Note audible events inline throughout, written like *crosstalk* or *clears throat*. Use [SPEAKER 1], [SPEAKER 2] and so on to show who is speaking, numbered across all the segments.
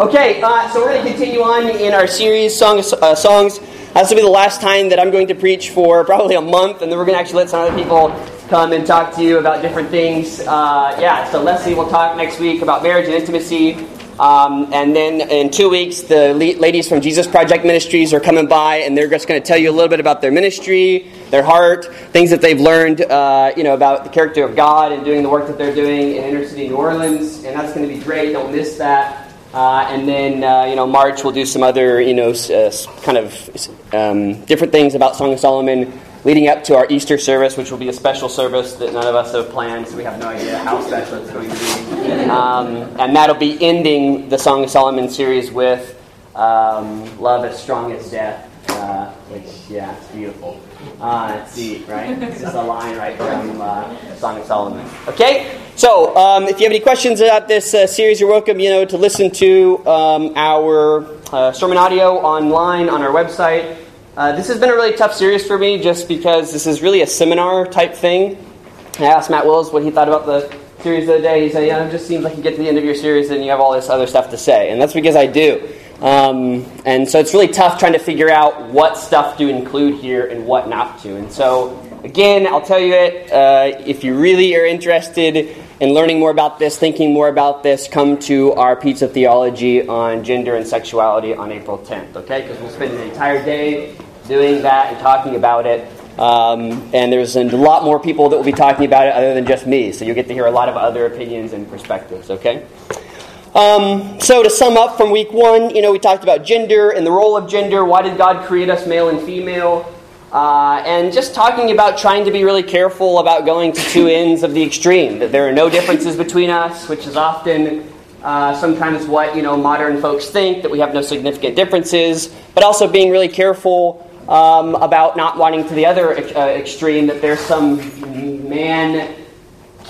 [SPEAKER 1] Okay, uh, so we're going to continue on in our series, Song of, uh, Songs. This will be the last time that I'm going to preach for probably a month, and then we're going to actually let some other people come and talk to you about different things. Uh, yeah, so Leslie will talk next week about marriage and intimacy. Um, and then in two weeks, the le- ladies from Jesus Project Ministries are coming by, and they're just going to tell you a little bit about their ministry, their heart, things that they've learned, uh, you know, about the character of God and doing the work that they're doing in inner city New Orleans. And that's going to be great. Don't miss that. Uh, and then, uh, you know, March we'll do some other, you know, uh, kind of um, different things about Song of Solomon leading up to our Easter service, which will be a special service that none of us have planned, so we have no idea how special it's going to be. Um, and that'll be ending the Song of Solomon series with um, Love as Strong as Death, uh, which, yeah, it's beautiful. Uh, it's deep, right? *laughs* It's just a line right from uh, Song of Solomon. Okay? So, um, if you have any questions about this uh, series, you're welcome, you know, to listen to um, our uh, sermon audio online on our website. Uh, this has been a really tough series for me, just because this is really a seminar type thing. I asked Matt Wills what he thought about the series of the other day. He said, "Yeah, it just seems like you get to the end of your series and you have all this other stuff to say," and that's because I do. Um, and so it's really tough trying to figure out what stuff to include here and what not to. And so, again, I'll tell you it. Uh, if you really are interested in learning more about this, thinking more about this, come to our Pizza Theology on gender and sexuality on April 10th, okay? Because we'll spend an entire day doing that and talking about it. Um, and there's a lot more people that will be talking about it other than just me. So you'll get to hear a lot of other opinions and perspectives, okay? Um, so to sum up from week one, you know, we talked about gender and the role of gender. Why did God create us male and female? Uh, and just talking about trying to be really careful about going to two *laughs* ends of the extreme, that there are no differences between us, which is often uh, sometimes what you know modern folks think that we have no significant differences, but also being really careful um, about not wanting to the other uh, extreme that there's some man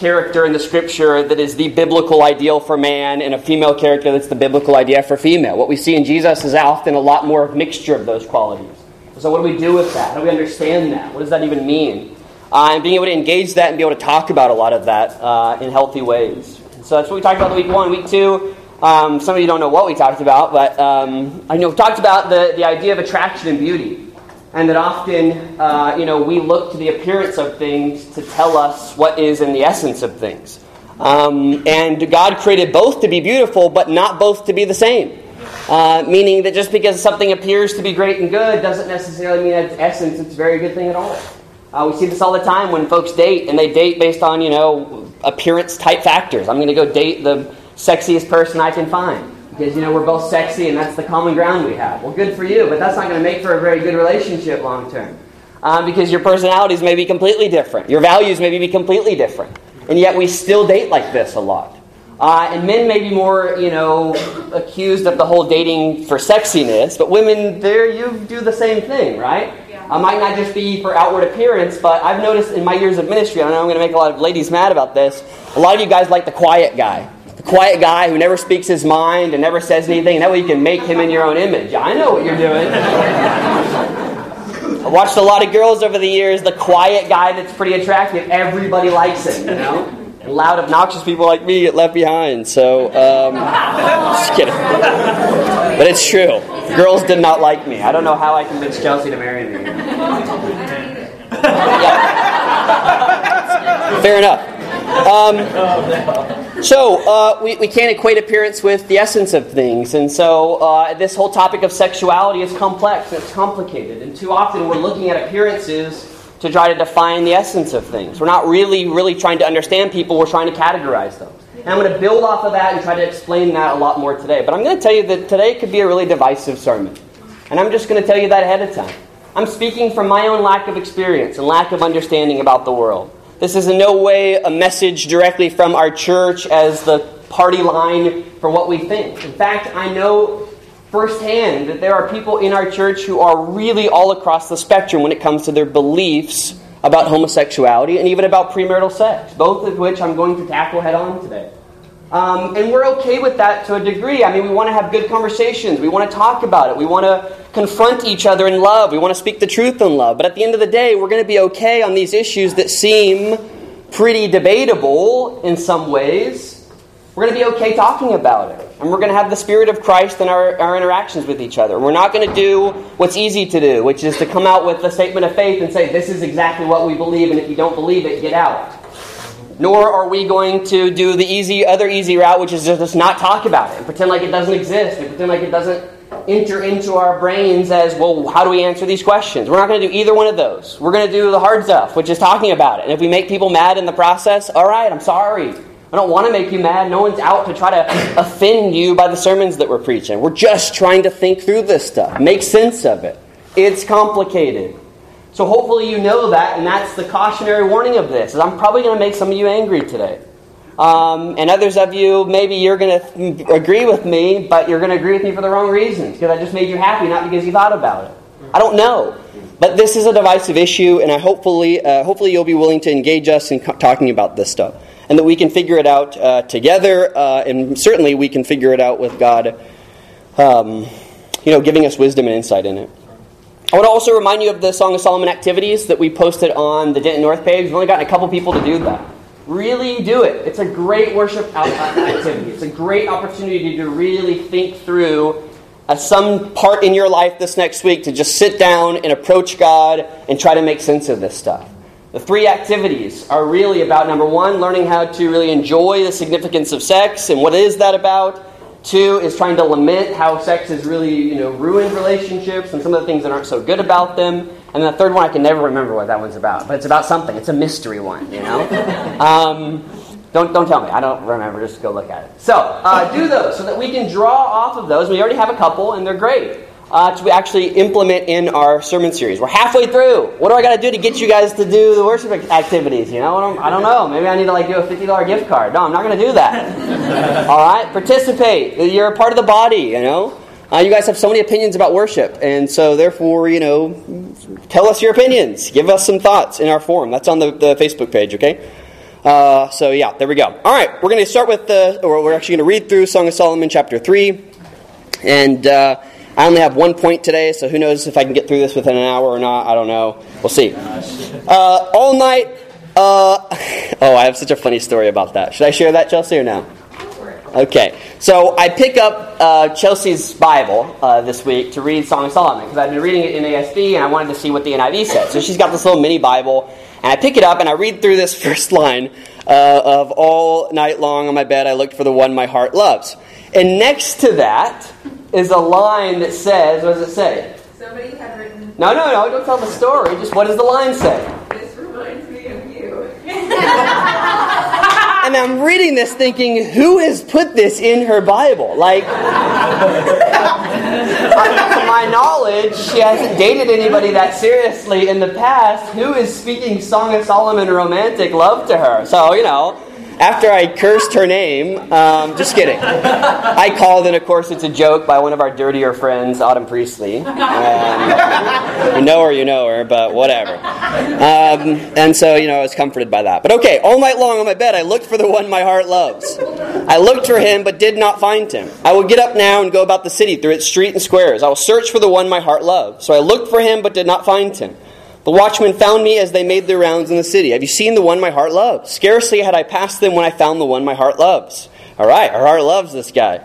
[SPEAKER 1] character in the scripture that is the biblical ideal for man and a female character that's the biblical idea for female. What we see in Jesus is often a lot more of mixture of those qualities. So, what do we do with that? How do we understand that? What does that even mean? Uh, and being able to engage that and be able to talk about a lot of that uh, in healthy ways. So, that's what we talked about in week one. Week two, um, some of you don't know what we talked about, but um, I know we talked about the, the idea of attraction and beauty. And that often, uh, you know, we look to the appearance of things to tell us what is in the essence of things. Um, and God created both to be beautiful, but not both to be the same. Uh, meaning that just because something appears to be great and good doesn't necessarily mean that its essence it's a very good thing at all. Uh, we see this all the time when folks date, and they date based on, you know, appearance type factors. I'm going to go date the sexiest person I can find because, you know, we're both sexy and that's the common ground we have. Well, good for you, but that's not going to make for a very good relationship long term. Um, because your personalities may be completely different, your values may be completely different, and yet we still date like this a lot. Uh, and men may be more, you know, accused of the whole dating for sexiness, but women, there you do the same thing, right? Yeah. Uh, might not just be for outward appearance, but I've noticed in my years of ministry, I know I'm going to make a lot of ladies mad about this. A lot of you guys like the quiet guy, quiet guy who never speaks his mind and never says anything, that way you can make him in your own image. I know what you're doing. I watched a lot of girls over the years. The quiet guy that's pretty attractive, everybody likes him, you know loud, obnoxious people like me get left behind. So, um, just kidding. But it's true. Girls did not like me. I don't know how I convinced Chelsea to marry me. Yeah. Fair enough. Um, so, uh, we, we can't equate appearance with the essence of things. And so, uh, this whole topic of sexuality is complex, it's complicated. And too often we're looking at appearances to try to define the essence of things. We're not really, really trying to understand people, we're trying to categorize them. And I'm going to build off of that and try to explain that a lot more today. But I'm going to tell you that today could be a really divisive sermon. And I'm just going to tell you that ahead of time. I'm speaking from my own lack of experience and lack of understanding about the world. This is in no way a message directly from our church as the party line for what we think. In fact, I know firsthand that there are people in our church who are really all across the spectrum when it comes to their beliefs about homosexuality and even about premarital sex, both of which I'm going to tackle head on today. Um, and we're okay with that to a degree. I mean, we want to have good conversations. We want to talk about it. We want to confront each other in love. We want to speak the truth in love. But at the end of the day, we're going to be okay on these issues that seem pretty debatable in some ways we're going to be okay talking about it. And we're going to have the Spirit of Christ in our, our interactions with each other. We're not going to do what's easy to do, which is to come out with a statement of faith and say, this is exactly what we believe, and if you don't believe it, get out. Nor are we going to do the easy, other easy route, which is just not talk about it and pretend like it doesn't exist and pretend like it doesn't enter into our brains as, well, how do we answer these questions? We're not going to do either one of those. We're going to do the hard stuff, which is talking about it. And if we make people mad in the process, all right, I'm sorry. I don't want to make you mad. No one's out to try to offend you by the sermons that we're preaching. We're just trying to think through this stuff, make sense of it. It's complicated. So hopefully you know that, and that's the cautionary warning of this. Is I'm probably going to make some of you angry today. Um, and others of you, maybe you're going to agree with me, but you're going to agree with me for the wrong reasons because I just made you happy, not because you thought about it. I don't know. But this is a divisive issue, and I hopefully, uh, hopefully you'll be willing to engage us in co- talking about this stuff and that we can figure it out uh, together, uh, and certainly we can figure it out with God, um, you know, giving us wisdom and insight in it. I want to also remind you of the Song of Solomon activities that we posted on the Denton North page. We've only gotten a couple people to do that. Really do it. It's a great worship activity. It's a great opportunity to really think through uh, some part in your life this next week to just sit down and approach God and try to make sense of this stuff. The three activities are really about number one, learning how to really enjoy the significance of sex and what is that about. Two is trying to lament how sex has really you know ruined relationships and some of the things that aren't so good about them. And the third one, I can never remember what that one's about, but it's about something. It's a mystery one, you know. *laughs* um, don't, don't tell me. I don't remember. Just go look at it. So uh, do those so that we can draw off of those. We already have a couple, and they're great uh, to actually implement in our sermon series. We're halfway through. What do I got to do to get you guys to do the worship activities? You know, I don't, I don't know. Maybe I need to like do a fifty dollar gift card. No, I'm not going to do that. *laughs* All right, participate. You're a part of the body. You know. Uh, you guys have so many opinions about worship, and so therefore, you know, tell us your opinions. Give us some thoughts in our forum. That's on the, the Facebook page, okay? Uh, so yeah, there we go. All right, we're going to start with the, or we're actually going to read through Song of Solomon chapter three, and uh, I only have one point today, so who knows if I can get through this within an hour or not. I don't know. We'll see. Uh, all night. Uh, *laughs* oh, I have such a funny story about that. Should I share that, Chelsea, or no? Okay, so I pick up uh, Chelsea's Bible uh, this week to read Song of Solomon because I've been reading it in ASV and I wanted to see what the NIV said. So she's got this little mini Bible, and I pick it up and I read through this *laughs* first line uh, of All night long on my bed I looked for the one my heart loves. And next to that is a line that says, what does it say?
[SPEAKER 2] Somebody had written.
[SPEAKER 1] No, no, no, don't tell the story. Just what does the line say?
[SPEAKER 2] This reminds me of you. *laughs*
[SPEAKER 1] and I'm reading this thinking, who has put this in her Bible? Like, to my knowledge, she hasn't dated anybody that seriously in the past. Who is speaking Song of Solomon romantic love to her? So, you know after I cursed her name, um, just kidding. I called, and of course, it's a joke by one of our dirtier friends, Autumn Priestley. Um, you know her, you know her, but whatever. Um, and so, you know, I was comforted by that. But okay, all night long on my bed, I looked for the one my heart loves. I looked for him, but did not find him. I will get up now and go about the city through its street and squares. I will search for the one my heart loves. So I looked for him, but did not find him. The watchmen found me as they made their rounds in the city. Have you seen the one my heart loves? Scarcely had I passed them when I found the one my heart loves. All right, our heart loves this guy.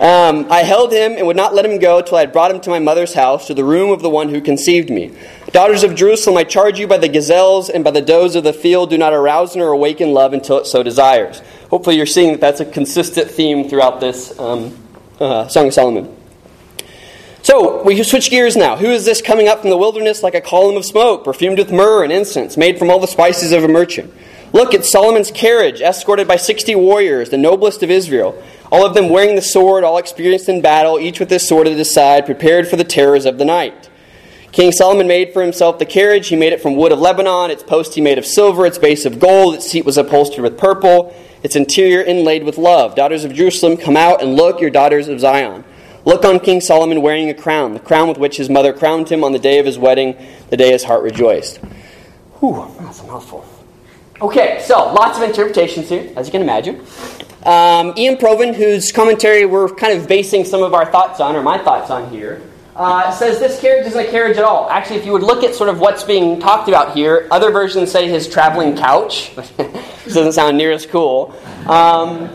[SPEAKER 1] Um, I held him and would not let him go till I had brought him to my mother's house, to the room of the one who conceived me. Daughters of Jerusalem, I charge you by the gazelles and by the does of the field, do not arouse nor awaken love until it so desires. Hopefully, you're seeing that that's a consistent theme throughout this um, uh, Song of Solomon. So we switch gears now. Who is this coming up from the wilderness like a column of smoke, perfumed with myrrh and incense, made from all the spices of a merchant? Look at Solomon's carriage, escorted by sixty warriors, the noblest of Israel, all of them wearing the sword, all experienced in battle, each with his sword at his side, prepared for the terrors of the night. King Solomon made for himself the carriage. He made it from wood of Lebanon. Its post he made of silver, its base of gold. Its seat was upholstered with purple, its interior inlaid with love. Daughters of Jerusalem, come out and look, your daughters of Zion. Look on King Solomon wearing a crown, the crown with which his mother crowned him on the day of his wedding, the day his heart rejoiced. Whew, that's a mouthful. Okay, so lots of interpretations here, as you can imagine. Um, Iain Provan, whose commentary we're kind of basing some of our thoughts on, or my thoughts on here, uh, says this carriage isn't a carriage at all. Actually, if you would look at sort of what's being talked about here, other versions say his traveling couch, *laughs* which doesn't sound near as cool. Um,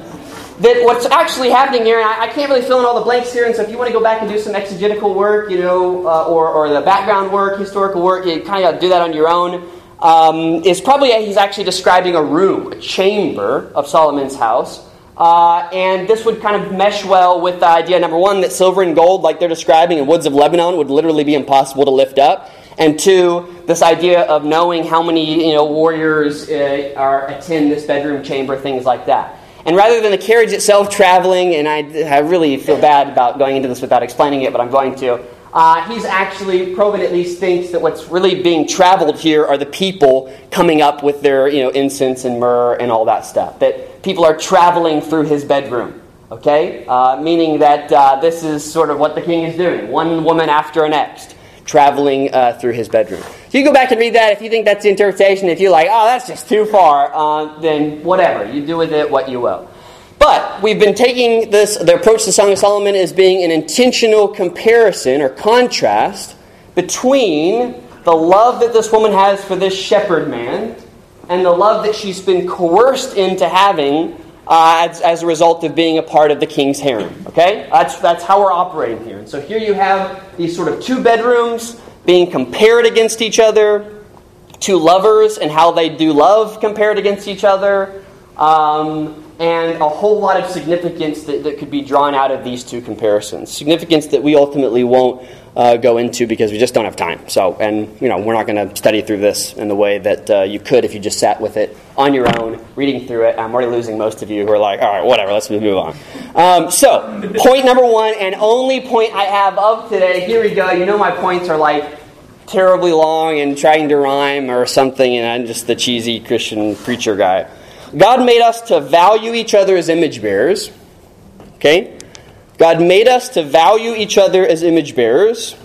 [SPEAKER 1] that what's actually happening here, and I, I, can't really fill in all the blanks here, and so if you want to go back and do some exegetical work, you know, uh, or, or the background work, historical work, you kind of do that on your own. Um, is probably he's actually describing a room, a chamber of Solomon's house. Uh, and this would kind of mesh well with the idea, number one, that silver and gold, like they're describing in woods of Lebanon, would literally be impossible to lift up. And two, this idea of knowing how many you know, warriors uh, are attend this bedroom chamber, things like that. And rather than the carriage itself traveling, and I, I really feel bad about going into this without explaining it, but I'm going to. Uh, he's actually, Provan at least thinks that what's really being traveled here are the people coming up with their you know, incense and myrrh and all that stuff. That people are traveling through his bedroom, okay? Uh, meaning that uh, this is sort of what the king is doing one woman after the next traveling uh, through his bedroom. So you go back and read that. If you think that's the interpretation, if you're like, oh, that's just too far, uh, then whatever. You do with it what you will. But we've been taking this, the approach to Song of Solomon as being an intentional comparison or contrast between the love that this woman has for this shepherd man and the love that she's been coerced into having uh, as, as, a result of being a part of the king's harem. Okay? That's, that's how we're operating here. And so here you have these sort of two bedrooms being compared against each other, two lovers and how they do love compared against each other, um, and a whole lot of significance that, that could be drawn out of these two comparisons. Significance that we ultimately won't uh, go into because we just don't have time. So, and you know, we're not going to study through this in the way that uh, you could if you just sat with it on your own, reading through it. I'm already losing most of you who are like, all right, whatever, let's move on. Um, so, point number one, and only point I have of today. Here we go. You know, my points are like terribly long and trying to rhyme or something, and I'm just the cheesy Christian preacher guy. God made us to value each other as image bearers. Okay? God made us to value each other as image bearers,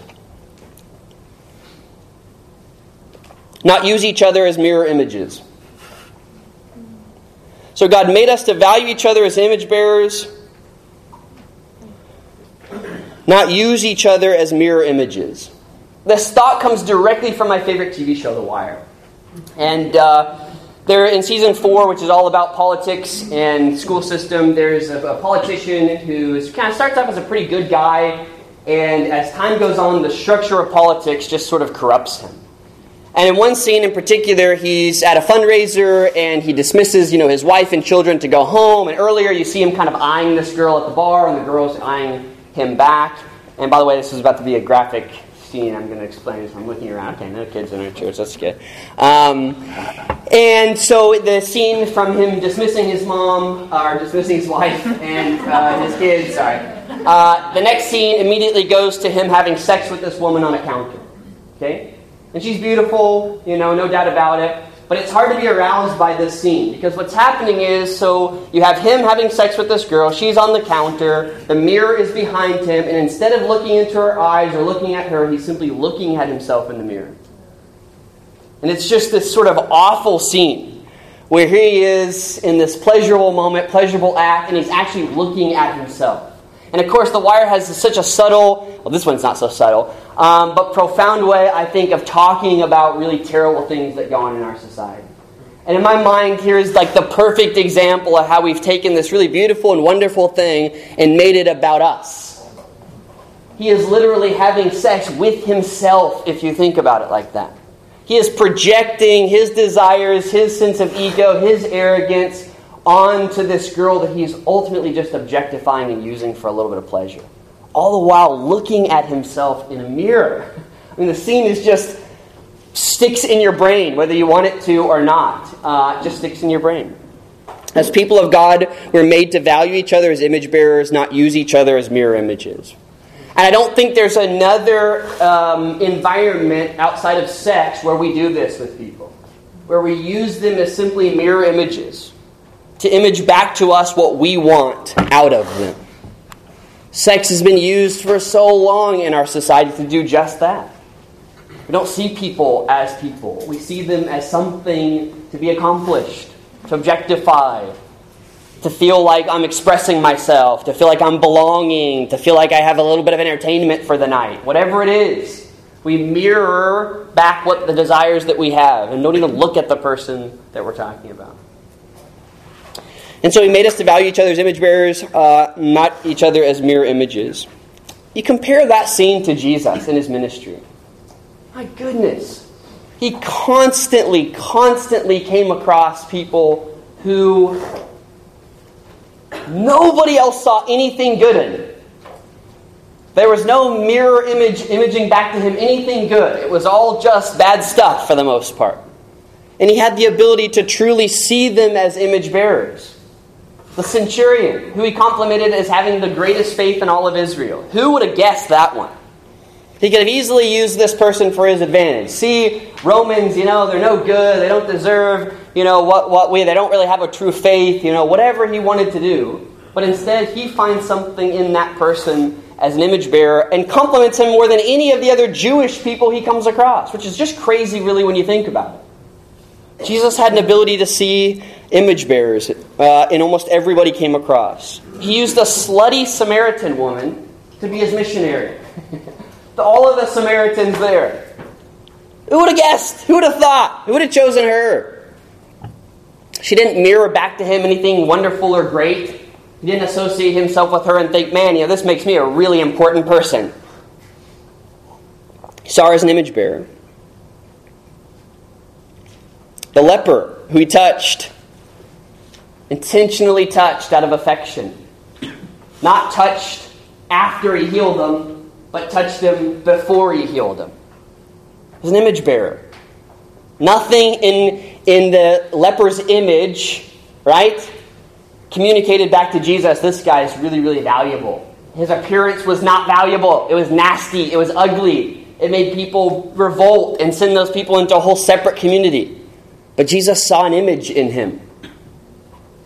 [SPEAKER 1] not use each other as mirror images. So, God made us to value each other as image bearers, not use each other as mirror images. This thought comes directly from my favorite TV show, The Wire. And uh, there, in season four, which is all about politics and school system, there's a, a politician who kind of starts off as a pretty good guy, and as time goes on, the structure of politics just sort of corrupts him. And in one scene in particular, he's at a fundraiser and he dismisses, you know, his wife and children to go home. And earlier, you see him kind of eyeing this girl at the bar, and the girl's eyeing him back. And by the way, this is about to be a graphic scene I'm going to explain as I'm looking around. Okay, no kids in our church. That's good. Um, and so the scene from him dismissing his mom, or dismissing his wife and uh, his kids, sorry. Uh, the next scene immediately goes to him having sex with this woman on a counter. Okay? And she's beautiful, you know, no doubt about it. But it's hard to be aroused by this scene because what's happening is so you have him having sex with this girl, she's on the counter, the mirror is behind him, and instead of looking into her eyes or looking at her, he's simply looking at himself in the mirror. And it's just this sort of awful scene where he is in this pleasurable moment, pleasurable act, and he's actually looking at himself. And of course, The Wire has such a subtle, well, this one's not so subtle, um, but profound way, I think, of talking about really terrible things that go on in our society. And in my mind, here's like the perfect example of how we've taken this really beautiful and wonderful thing and made it about us. He is literally having sex with himself, if you think about it like that. He is projecting his desires, his sense of ego, his arrogance onto this girl that he's ultimately just objectifying and using for a little bit of pleasure. All the while looking at himself in a mirror. *laughs* I mean, the scene is just sticks in your brain, whether you want it to or not. Uh, just sticks in your brain. As people of God, we're made to value each other as image bearers, not use each other as mirror images. And I don't think there's another um, environment outside of sex where we do this with people, where we use them as simply mirror images to image back to us what we want out of them. Sex has been used for so long in our society to do just that. We don't see people as people, we see them as something to be accomplished, to objectify, to feel like I'm expressing myself, to feel like I'm belonging, to feel like I have a little bit of entertainment for the night. Whatever it is, we mirror back what the desires that we have and don't even look at the person that we're talking about. And so he made us to value each other's image bearers, uh, not each other as mirror images. You compare that scene to Jesus in his ministry. My goodness. He constantly, constantly came across people who nobody else saw anything good in. There was no mirror image imaging back to him anything good. It was all just bad stuff for the most part. And he had the ability to truly see them as image bearers. The centurion, who he complimented as having the greatest faith in all of Israel. Who would have guessed that one? He could have easily used this person for his advantage. See, Romans, you know, they're no good. They don't deserve, you know, what, what we, they don't really have a true faith, you know, whatever he wanted to do. But instead, he finds something in that person as an image bearer and compliments him more than any of the other Jewish people he comes across, which is just crazy, really, when you think about it. Jesus had an ability to see image bearers uh, in almost everybody came across. He used a slutty Samaritan woman to be his missionary. all of the Samaritans there. Who would have guessed? Who would have thought? Who would have chosen her? She didn't mirror back to him anything wonderful or great. He didn't associate himself with her and think, man, you know, this makes me a really important person. He saw her as an image bearer. The leper who he touched, intentionally touched out of affection, not touched after he healed them, but touched them before he healed them. He's an image bearer. Nothing in, in the leper's image, right, communicated back to Jesus this guy is really, really valuable. His appearance was not valuable, it was nasty, it was ugly. It made people revolt and send those people into a whole separate community. But Jesus saw an image in him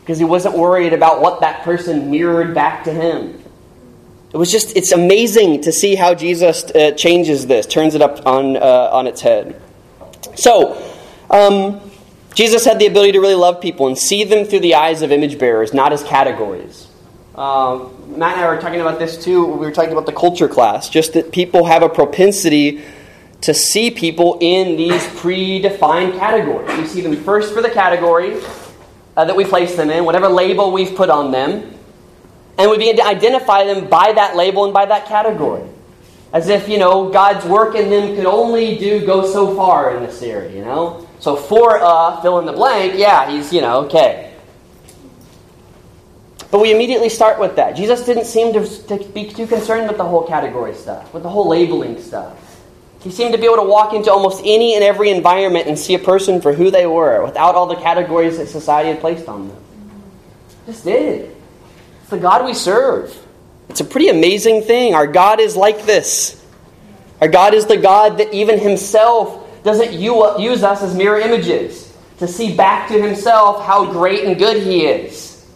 [SPEAKER 1] because he wasn't worried about what that person mirrored back to him. It was just, it's amazing to see how Jesus uh, changes this, turns it up on, uh, on its head. So, um, Jesus had the ability to really love people and see them through the eyes of image bearers, not as categories. Uh, Matt and I were talking about this too. We were talking about the culture class, just that people have a propensity to see people in these predefined categories. We see them first for the category uh, that we place them in, whatever label we've put on them. And we begin to identify them by that label and by that category. As if, you know, God's work in them could only do go so far in this area, you know? So for uh, fill in the blank, yeah, he's, you know, okay. But we immediately start with that. Jesus didn't seem to, to be too concerned with the whole category stuff, with the whole labeling stuff. He seemed to be able to walk into almost any and every environment and see a person for who they were without all the categories that society had placed on them. Just did. It's the God we serve. It's a pretty amazing thing. Our God is like this. Our God is the God that even Himself doesn't use us as mirror images to see back to Himself how great and good He is.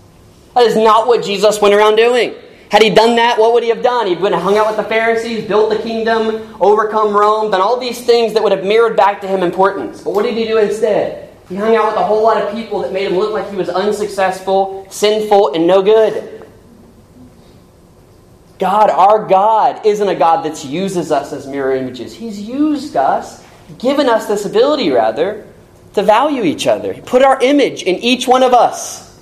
[SPEAKER 1] That is not what Jesus went around doing. Had he done that, what would he have done? He'd went and hung out with the Pharisees, built the kingdom, overcome Rome, done all these things that would have mirrored back to him importance. But what did he do instead? He hung out with a whole lot of people that made him look like he was unsuccessful, sinful, and no good. God, our God, isn't a God that uses us as mirror images. He's used us, given us this ability, rather, to value each other. He put our image in each one of us.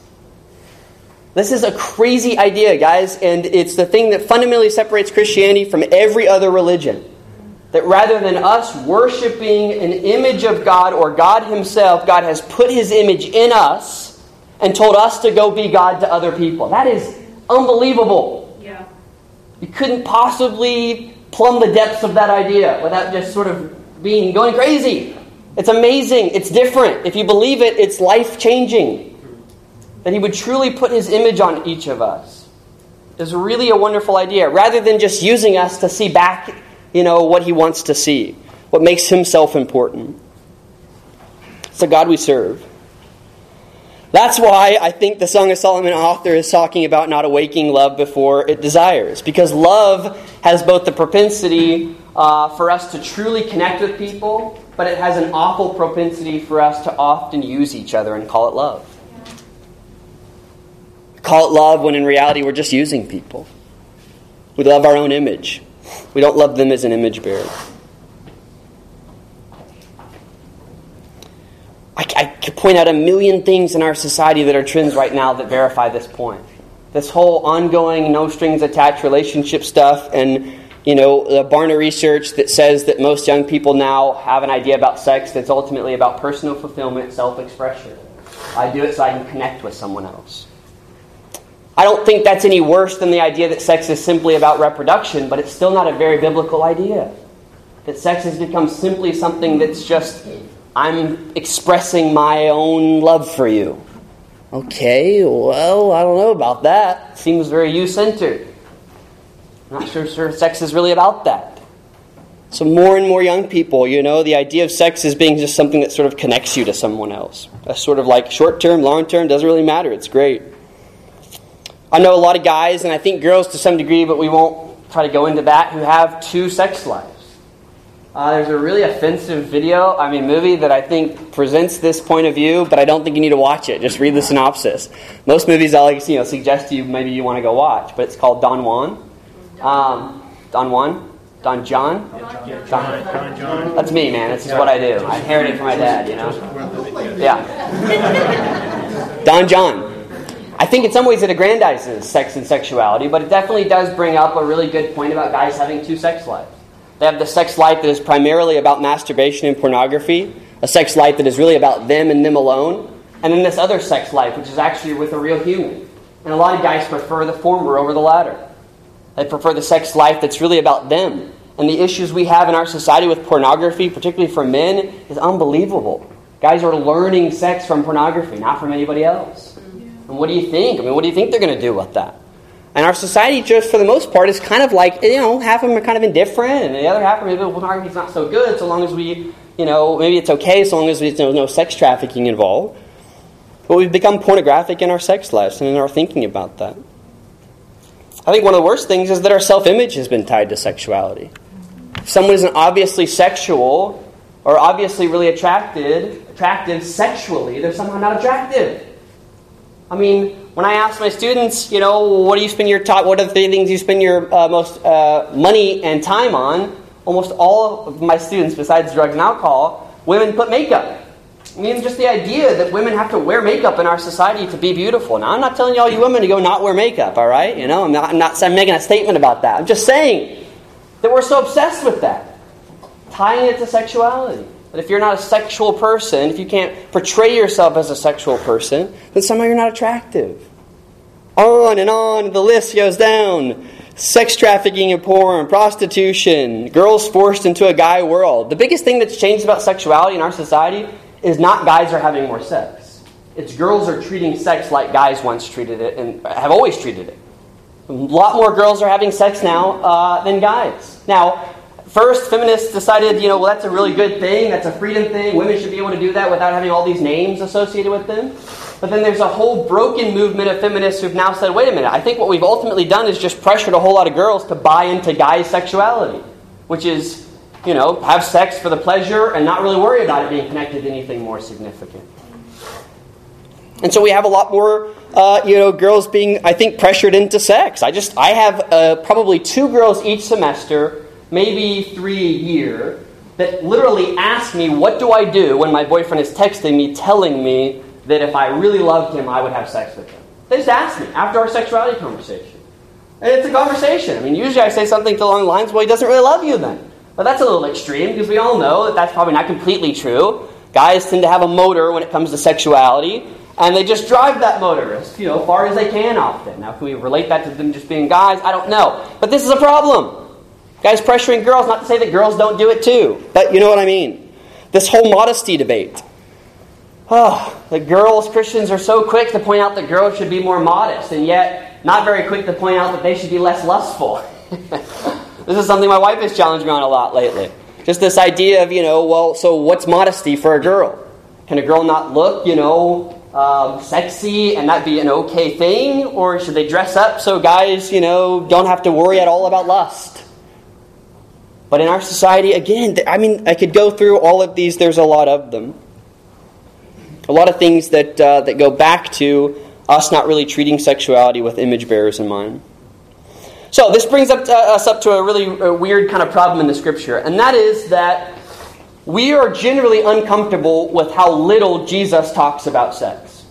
[SPEAKER 1] This is a crazy idea, guys, and it's the thing that fundamentally separates Christianity from every other religion. That rather than us worshiping an image of God or God Himself, God has put His image in us and told us to go be God to other people. That is unbelievable. Yeah. You couldn't possibly plumb the depths of that idea without just sort of being going crazy. It's amazing. It's different. If you believe it, it's life changing. That he would truly put his image on each of us is really a wonderful idea. Rather than just using us to see back, you know, what he wants to see, what makes himself important. It's the God we serve. That's why I think the Song of Solomon author is talking about not awaking love before it desires. Because love has both the propensity uh, for us to truly connect with people, but it has an awful propensity for us to often use each other and call it love. Call it love when in reality we're just using people. We love our own image, we don't love them as an image bearer. I, I point out a million things in our society that are trends right now that verify this point. This whole ongoing, no strings attached relationship stuff, and you know, the Barna research that says that most young people now have an idea about sex that's ultimately about personal fulfillment, self expression. I do it so I can connect with someone else. I don't think that's any worse than the idea that sex is simply about reproduction, but it's still not a very biblical idea. That sex has become simply something that's just, I'm expressing my own love for you. Okay, well, I don't know about that. Seems very you centered. Not sure, sure sex is really about that. So, more and more young people, you know, the idea of sex as being just something that sort of connects you to someone else. A sort of like short term, long term, doesn't really matter. It's great. I know a lot of guys, and I think girls to some degree, but we won't try to go into that, who have two sex lives. Uh, there's a really offensive video, I mean, movie that I think presents this point of view, but I don't think you need to watch it. Just read the synopsis. Most movies I'll you know, suggest to you maybe you want to go watch, but it's called Don Juan. Um, Don Juan? Don John? Don, John. That's me, man. That's just what I do. I inherited it from my dad, you know? Yeah. *laughs* Don John. I think in some ways it aggrandizes sex and sexuality, but it definitely does bring up a really good point about guys having two sex lives. They have the sex life that is primarily about masturbation and pornography, a sex life that is really about them and them alone, and then this other sex life, which is actually with a real human. And a lot of guys prefer the former over the latter. They prefer the sex life that's really about them. And the issues we have in our society with pornography, particularly for men, is unbelievable. Guys are learning sex from pornography, not from anybody else. And what do you think? I mean, what do you think they're going to do with that? And our society, just for the most part, is kind of like, you know, half of them are kind of indifferent, and the other half are maybe pornography's not so good, so long as we, you know, maybe it's okay so long as there's no, no sex trafficking involved. But we've become pornographic in our sex lives and in our thinking about that. I think one of the worst things is that our self image has been tied to sexuality. If someone isn't obviously sexual or obviously really attracted, attractive sexually, they're somehow not attractive. I mean, when I ask my students, you know, what do you spend your time, what are the things you spend your uh, most uh, money and time on? Almost all of my students, besides drugs and alcohol, women put makeup. I mean, just the idea that women have to wear makeup in our society to be beautiful. Now, I'm not telling you all you women to go not wear makeup, all right? You know, I'm not, I'm not I'm making a statement about that. I'm just saying that we're so obsessed with that, tying it to sexuality. That if you're not a sexual person, if you can't portray yourself as a sexual person, then somehow you're not attractive. On and on, the list goes down. Sex trafficking and porn, prostitution, girls forced into a guy world. The biggest thing that's changed about sexuality in our society is not guys are having more sex. It's girls are treating sex like guys once treated it and have always treated it. A lot more girls are having sex now uh, than guys. Now, first, feminists decided, you know, well, that's a really good thing. That's a freedom thing. Women should be able to do that without having all these names associated with them. But then there's a whole broken movement of feminists who've now said, wait a minute, I think what we've ultimately done is just pressured a whole lot of girls to buy into guys' sexuality, which is you know, have sex for the pleasure and not really worry about it being connected to anything more significant. And so we have a lot more, uh, you know, girls being, I think, pressured into sex. I just, I have uh, probably two girls each semester, maybe three a year, that literally ask me, what do I do when my boyfriend is texting me, telling me that if I really loved him, I would have sex with him? They just ask me after our sexuality conversation. And it's a conversation. I mean, usually I say something along the lines, well, he doesn't really love you then. But that's a little extreme because we all know that that's probably not completely true. Guys tend to have a motor when it comes to sexuality, and they just drive that motor as you know, far as they can often. Now, can we relate that to them just being guys? I don't know. But this is a problem. Guys pressuring girls, not to say that girls don't do it too, but you know what I mean. This whole modesty debate. Oh, the girls, Christians are so quick to point out that girls should be more modest, and yet not very quick to point out that they should be less lustful. *laughs* This is something my wife has challenged me on a lot lately. Just this idea of, you know, well, so what's modesty for a girl? Can a girl not look, you know, um, sexy and that be an okay thing? Or should they dress up so guys, you know, don't have to worry at all about lust? But in our society, again, I mean, I could go through all of these, there's a lot of them. A lot of things that, uh, that go back to us not really treating sexuality with image bearers in mind. So this brings up to, us up to a really uh, weird kind of problem in the scripture, and that is that we are generally uncomfortable with how little Jesus talks about sex.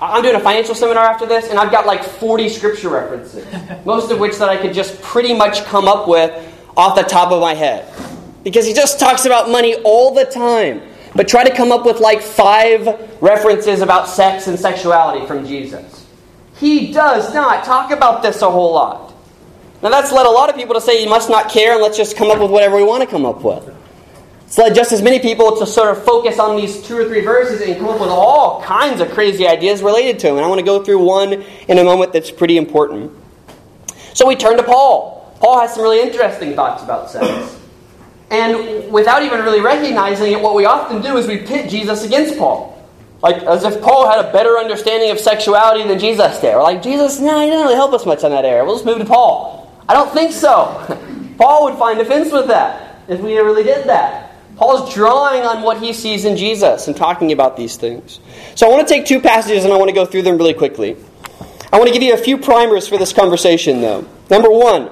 [SPEAKER 1] I'm doing a financial seminar after this, and I've got like 40 scripture references, most of which that I could just pretty much come up with off the top of my head. Because he just talks about money all the time. But try to come up with like five references about sex and sexuality from Jesus. He does not talk about this a whole lot. Now that's led a lot of people to say you must not care and let's just come up with whatever we want to come up with. It's led just as many people to sort of focus on these two or three verses and come up with all kinds of crazy ideas related to them. And I want to go through one in a moment that's pretty important. So we turn to Paul. Paul has some really interesting thoughts about sex. And without even really recognizing it, what we often do is we pit Jesus against Paul. Like as if Paul had a better understanding of sexuality than Jesus did. Or like, Jesus, no, he didn't really help us much on that area. We'll just move to Paul. I don't think so. *laughs* Paul would find offense with that if we really did that. Paul's drawing on what he sees in Jesus and talking about these things. So I want to take two passages and I want to go through them really quickly. I want to give you a few primers for this conversation, though. Number one,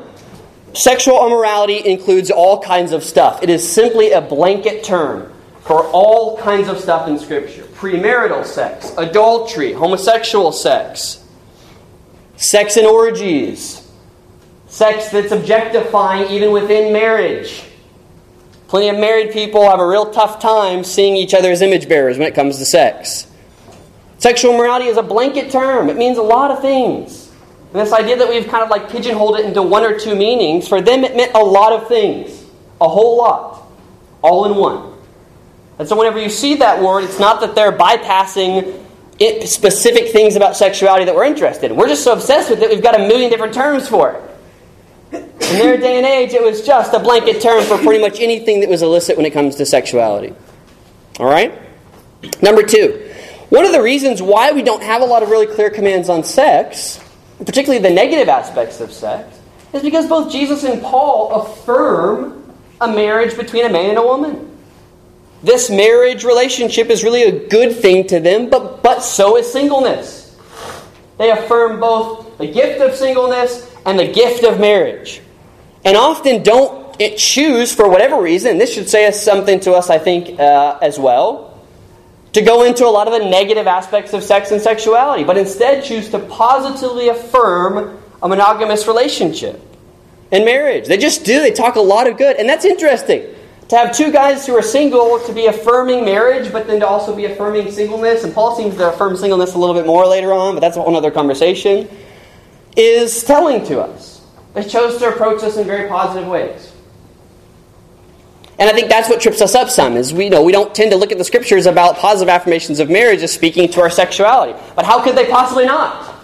[SPEAKER 1] Sexual immorality includes all kinds of stuff. It is simply a blanket term for all kinds of stuff in Scripture premarital sex, adultery, homosexual sex, sex in orgies, sex that's objectifying even within marriage. Plenty of married people have a real tough time seeing each other as image bearers when it comes to sex. Sexual morality is a blanket term, it means a lot of things. And this idea that we've kind of like pigeonholed it into one or two meanings, for them it meant a lot of things. A whole lot. All in one. And so whenever you see that word, it's not that they're bypassing it, specific things about sexuality that we're interested in. We're just so obsessed with it, we've got a million different terms for it. In their day and age, it was just a blanket term for pretty much anything that was illicit when it comes to sexuality. All right? Number two, one of the reasons why we don't have a lot of really clear commands on sex particularly the negative aspects of sex, is because both Jesus and Paul affirm a marriage between a man and a woman. This marriage relationship is really a good thing to them, but, but so is singleness. They affirm both the gift of singleness and the gift of marriage. And often don't choose, for whatever reason, this should say something to us, I think, uh, as well to go into a lot of the negative aspects of sex and sexuality, but instead choose to positively affirm a monogamous relationship in marriage. They just do. They talk a lot of good. And that's interesting. To have two guys who are single to be affirming marriage, but then to also be affirming singleness, and Paul seems to affirm singleness a little bit more later on, but that's a whole other conversation, is telling to us. They chose to approach us in very positive ways. And I think that's what trips us up some is we you know we don't tend to look at the scriptures about positive affirmations of marriage as speaking to our sexuality. But how could they possibly not?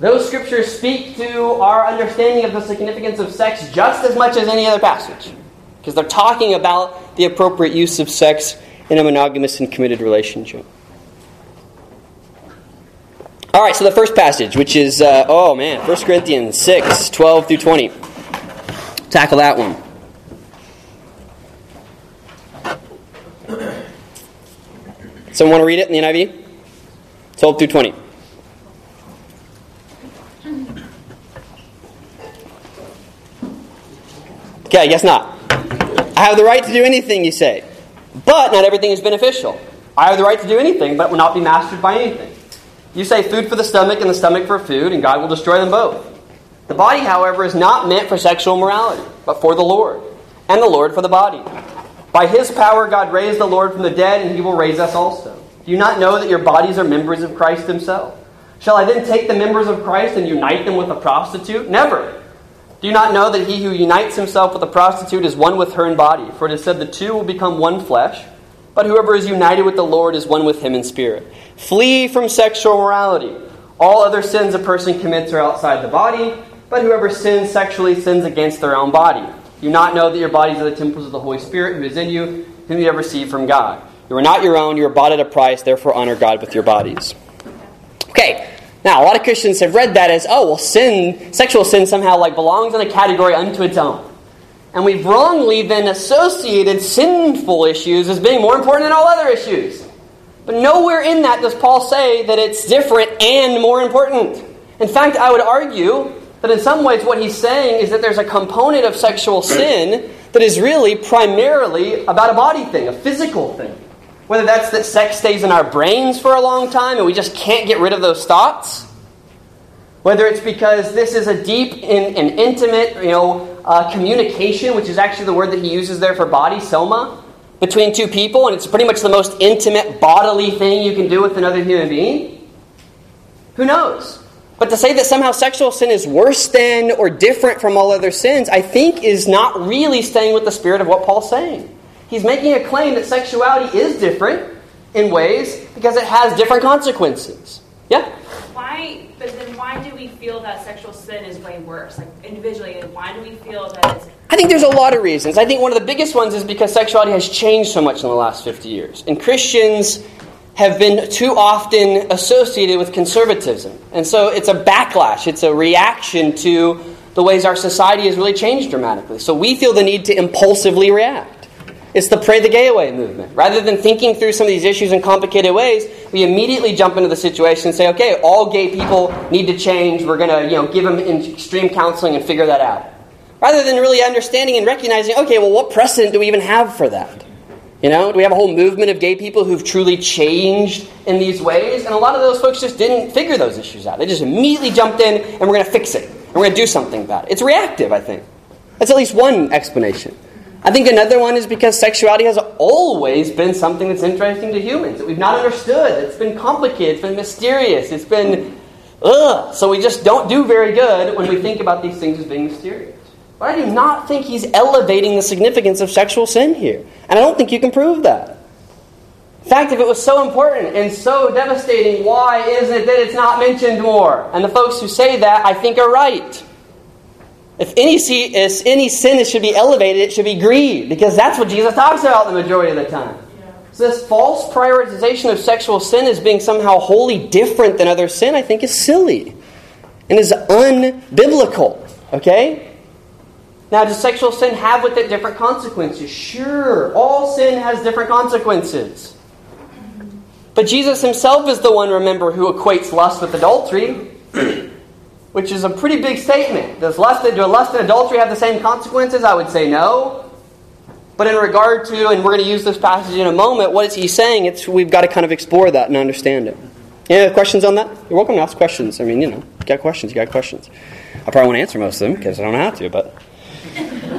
[SPEAKER 1] Those scriptures speak to our understanding of the significance of sex just as much as any other passage. Because they're talking about the appropriate use of sex in a monogamous and committed relationship. All right, so the first passage, which is, uh, oh man, 1 Corinthians 6, 12 through 20. Tackle that one. Someone want to read it in the NIV? 12 through 20. Okay, I guess not. I have the right to do anything, you say. But not everything is beneficial. I have the right to do anything, but will not be mastered by anything. You say food for the stomach and the stomach for food, and God will destroy them both. The body, however, is not meant for sexual morality, but for the Lord, and the Lord for the body. By his power, God raised the Lord from the dead, and he will raise us also. Do you not know that your bodies are members of Christ himself? Shall I then take the members of Christ and unite them with a prostitute? Never. Do you not know that he who unites himself with a prostitute is one with her in body? For it is said the two will become one flesh. But whoever is united with the Lord is one with him in spirit. Flee from sexual morality. All other sins a person commits are outside the body, but whoever sins sexually sins against their own body. You not know that your bodies are the temples of the Holy Spirit who is in you, whom you have received from God. You are not your own, you are bought at a price, therefore honor God with your bodies. Okay, now a lot of Christians have read that as, oh, well, sin, sexual sin somehow like belongs in a category unto its own. And we've wrongly then associated sinful issues as being more important than all other issues. But nowhere in that does Paul say that it's different and more important. In fact, I would argue that in some ways what he's saying is that there's a component of sexual sin that is really primarily about a body thing, a physical thing. Whether that's that sex stays in our brains for a long time and we just can't get rid of those thoughts. Whether it's because this is a deep and, and intimate, you know, uh, communication, which is actually the word that he uses there for body, soma, between two people, and it's pretty much the most intimate bodily thing you can do with another human being. Who knows? But to say that somehow sexual sin is worse than or different from all other sins, I think is not really staying with the spirit of what Paul's saying. He's making a claim that sexuality is different in ways because it has different consequences. Yeah?
[SPEAKER 3] Why, but then why do we feel that sexual sin is way worse? Like individually, why do we feel that it's.
[SPEAKER 1] I think there's a lot of reasons. I think one of the biggest ones is because sexuality has changed so much in the last 50 years. And Christians have been too often associated with conservatism. And so it's a backlash, it's a reaction to the ways our society has really changed dramatically. So we feel the need to impulsively react. It's the pray the gay away movement. Rather than thinking through some of these issues in complicated ways, we immediately jump into the situation and say, okay, all gay people need to change. We're going to you know, give them extreme counseling and figure that out. Rather than really understanding and recognizing, okay, well, what precedent do we even have for that? You know, do we have a whole movement of gay people who've truly changed in these ways? And a lot of those folks just didn't figure those issues out. They just immediately jumped in and we're going to fix it. And we're going to do something about it. It's reactive, I think. That's at least one explanation. I think another one is because sexuality has always been something that's interesting to humans that we've not understood. It's been complicated, it's been mysterious, it's been ugh. So we just don't do very good when we think about these things as being mysterious. But I do not think he's elevating the significance of sexual sin here. And I don't think you can prove that. In fact, if it was so important and so devastating, why isn't it that it's not mentioned more? And the folks who say that, I think, are right. If any, if any sin should be elevated, it should be greed, because that's what Jesus talks about the majority of the time. So this false prioritization of sexual sin as being somehow wholly different than other sin, I think, is silly and is unbiblical. Okay? Now, does sexual sin have with it different consequences? Sure, all sin has different consequences. But Jesus himself is the one, remember, who equates lust with adultery *clears throat* which is a pretty big statement. Does lust, do lust and adultery have the same consequences? I would say no. But in regard to, and we're going to use this passage in a moment, what is he saying? It's we've got to kind of explore that and understand it. Any questions on that? You're welcome to ask questions. I mean, you know, you got questions, you got questions. I probably won't answer most of them because I don't have to, but.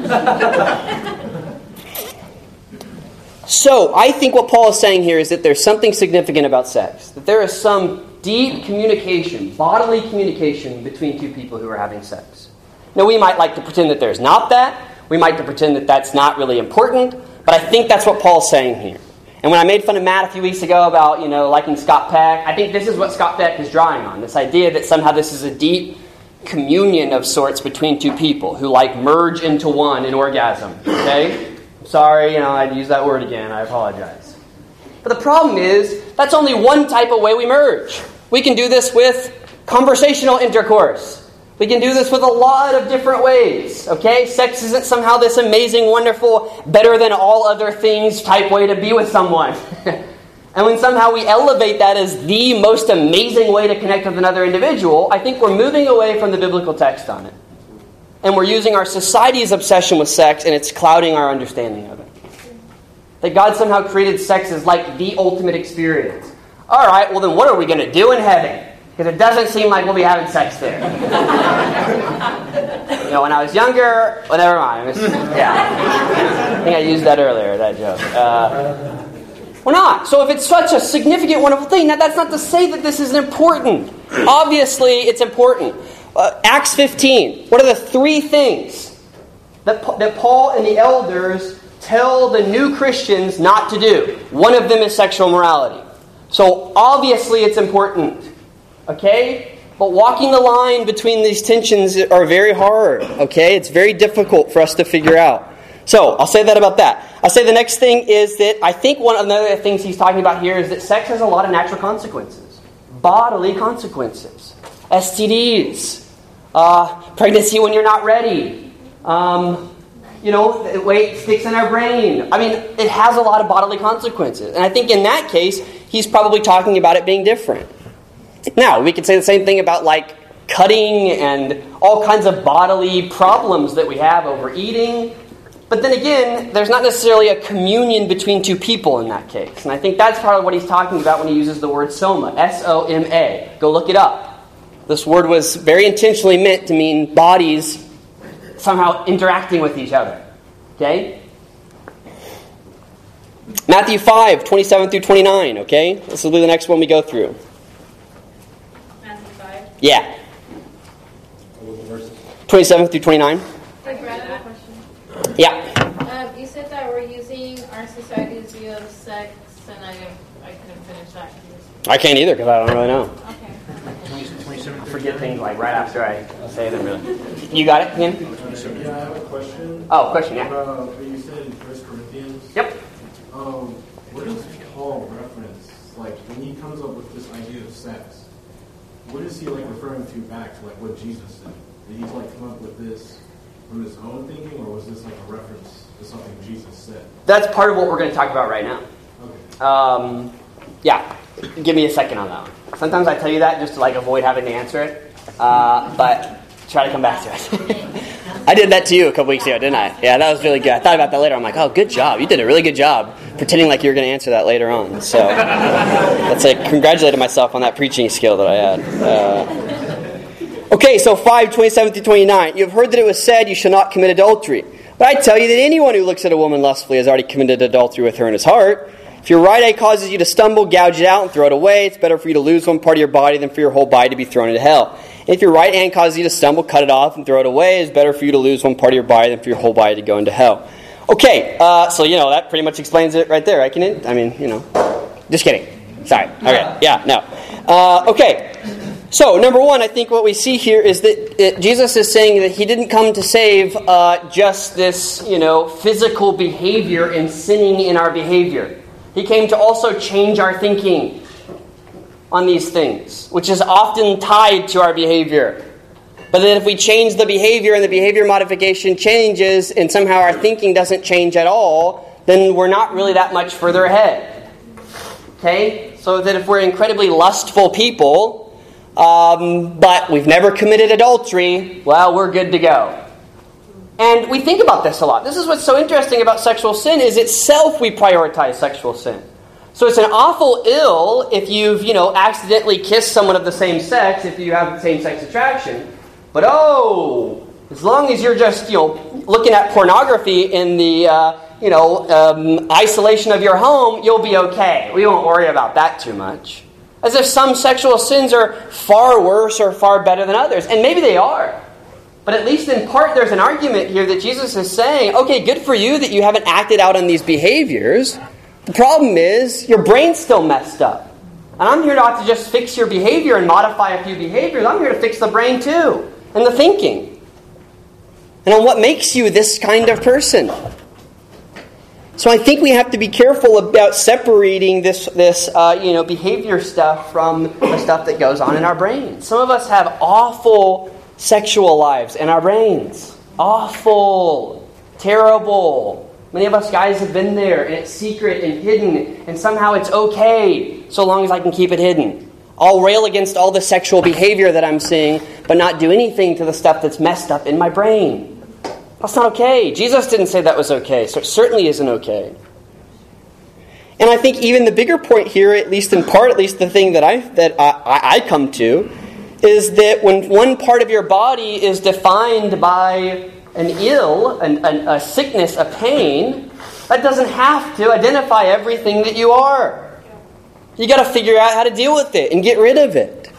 [SPEAKER 1] *laughs* so, I think what Paul is saying here is that there's something significant about sex. That there is some deep communication, bodily communication between two people who are having sex. Now, we might like to pretend that there's not that. We might to pretend that that's not really important. But I think that's what Paul's saying here. And when I made fun of Matt a few weeks ago about, you know, liking Scott Peck, I think this is what Scott Peck is drawing on. This idea that somehow this is a deep communion of sorts between two people who like merge into one in orgasm. Okay? Sorry, you know, I'd use that word again. I apologize. But the problem is, that's only one type of way we merge. We can do this with conversational intercourse. We can do this with a lot of different ways, okay? Sex isn't somehow this amazing, wonderful, better than all other things type way to be with someone. *laughs* and when somehow we elevate that as the most amazing way to connect with another individual, I think we're moving away from the biblical text on it. And we're using our society's obsession with sex and it's clouding our understanding of it. That God somehow created sex as like the ultimate experience. All right, well, then what are we going to do in heaven? Because it doesn't seem like we'll be having sex there. *laughs* you know, when I was younger, well, never mind. Was, yeah. I think I used that earlier, that joke. Uh, we're not. So if it's such a significant, wonderful thing, now that's not to say that this isn't important. Obviously, it's important. Uh, Acts 15. What are the three things that, that Paul and the elders tell the new Christians not to do. One of them is sexual morality. So obviously it's important. Okay? But walking the line between these tensions are very hard. Okay? It's very difficult for us to figure out. So I'll say that about that. I'll say the next thing is that I think one of the things he's talking about here is that sex has a lot of natural consequences, bodily consequences, STDs, uh, pregnancy when you're not ready, um, you know, weight sticks in our brain. I mean, it has a lot of bodily consequences. And I think in that case, he's probably talking about it being different. Now, we could say the same thing about like cutting and all kinds of bodily problems that we have over eating. But then again, there's not necessarily a communion between two people in that case. And I think that's part of what he's talking about when he uses the word soma S O M A. Go look it up. This word was very intentionally meant to mean bodies somehow interacting with each other. Okay? Matthew 5, 27 through 29, okay? This will be the next one we go through.
[SPEAKER 3] Matthew 5.
[SPEAKER 1] Yeah. 27 through 29. Yeah.
[SPEAKER 4] Um, you said that we're using our society's view of sex, and I, I couldn't finish that.
[SPEAKER 1] I can't either because I don't really know.
[SPEAKER 4] Okay.
[SPEAKER 1] I forget things like right after I say them, really. You got it, Ian?
[SPEAKER 5] Yeah, I have a question.
[SPEAKER 1] Oh, question, yeah.
[SPEAKER 5] Uh, you said in First Corinthians.
[SPEAKER 1] Yep.
[SPEAKER 5] Um, what does Paul reference? Like when he comes up with this idea of sex, what is he like referring to back to like what Jesus said? Did he like come up with this from his own thinking, or was this like a reference to something Jesus said?
[SPEAKER 1] That's part of what we're going to talk about right now.
[SPEAKER 5] Okay.
[SPEAKER 1] Um, yeah. Give me a second on that one. Sometimes I tell you that just to like avoid having to answer it, uh, but try to come back to it. *laughs* I did that to you a couple weeks ago, didn't I? Yeah, that was really good. I thought about that later. I'm like, oh, good job. You did a really good job pretending like you were going to answer that later on. So *laughs* that's I congratulated myself on that preaching skill that I had. Uh, okay, so 5, 27 through 29. You have heard that it was said, you shall not commit adultery. But I tell you that anyone who looks at a woman lustfully has already committed adultery with her in his heart. If your right eye causes you to stumble, gouge it out and throw it away. It's better for you to lose one part of your body than for your whole body to be thrown into hell. And if your right hand causes you to stumble, cut it off and throw it away. It's better for you to lose one part of your body than for your whole body to go into hell. Okay, uh, so you know that pretty much explains it right there. I can, I mean, you know, just kidding. Sorry. Okay. Yeah. No. Uh, okay. So number one, I think what we see here is that it, Jesus is saying that he didn't come to save uh, just this, you know, physical behavior and sinning in our behavior. He came to also change our thinking on these things, which is often tied to our behavior. But then if we change the behavior and the behavior modification changes and somehow our thinking doesn't change at all, then we're not really that much further ahead. Okay? So that if we're incredibly lustful people, um, but we've never committed adultery, well, we're good to go. And we think about this a lot. This is what's so interesting about sexual sin is itself we prioritize sexual sin. So it's an awful ill if you've, you know, accidentally kissed someone of the same sex if you have the same sex attraction. But oh, as long as you're just, you know, looking at pornography in the, uh, you know, um, isolation of your home, you'll be okay. We won't worry about that too much. As if some sexual sins are far worse or far better than others. And maybe they are. But at least in part, there's an argument here that Jesus is saying, okay, good for you that you haven't acted out on these behaviors. The problem is, your brain's still messed up. And I'm here not to just fix your behavior and modify a few behaviors. I'm here to fix the brain too, and the thinking. And on what makes you this kind of person. So I think we have to be careful about separating this, this uh, you know, behavior stuff from the stuff that goes on in our brains. Some of us have awful sexual lives in our brains. Awful, terrible. Many of us guys have been there, and it's secret and hidden, and somehow it's okay so long as I can keep it hidden. I'll rail against all the sexual behavior that I'm seeing, but not do anything to the stuff that's messed up in my brain. That's not okay. Jesus didn't say that was okay, so it certainly isn't okay. And I think even the bigger point here, at least in part, at least the thing that I that I, I come to, is that when one part of your body is defined by an ill, an, an, a sickness, a pain, that doesn't have to identify everything that you are. You got to figure out how to deal with it and get rid of it.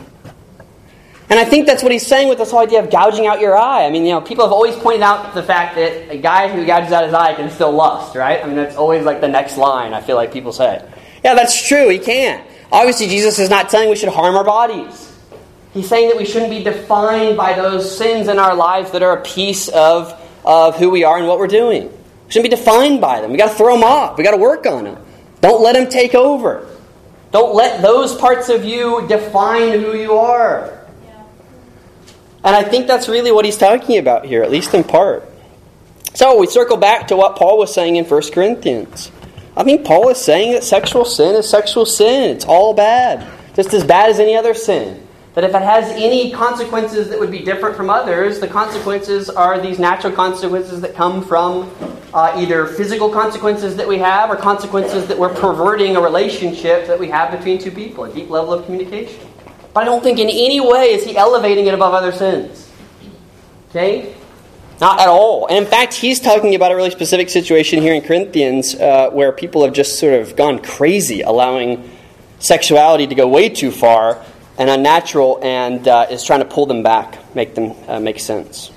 [SPEAKER 1] And I think that's what he's saying with this whole idea of gouging out your eye. I mean, you know, people have always pointed out the fact that a guy who gouges out his eye can still lust, right? I mean, that's always like the next line, I feel like people say. Yeah, that's true, he can. Obviously, Jesus is not saying we should harm our bodies. He's saying that we shouldn't be defined by those sins in our lives that are a piece of, of who we are and what we're doing. We shouldn't be defined by them. We got to throw them off. We got to work on them. Don't let them take over. Don't let those parts of you define who you are. And I think that's really what he's talking about here, at least in part. So we circle back to what Paul was saying in 1 Corinthians. I think Paul is saying that sexual sin is sexual sin. It's all bad, just as bad as any other sin. that if it has any consequences that would be different from others, the consequences are these natural consequences that come from uh, either physical consequences that we have or consequences that we're perverting a relationship that we have between two people, a deep level of communication. But I don't think in any way is he elevating it above other sins. Okay? Not at all. And in fact, he's talking about a really specific situation here in Corinthians uh, where people have just sort of gone crazy, allowing sexuality to go way too far and unnatural, and uh, is trying to pull them back, make them uh, make sense.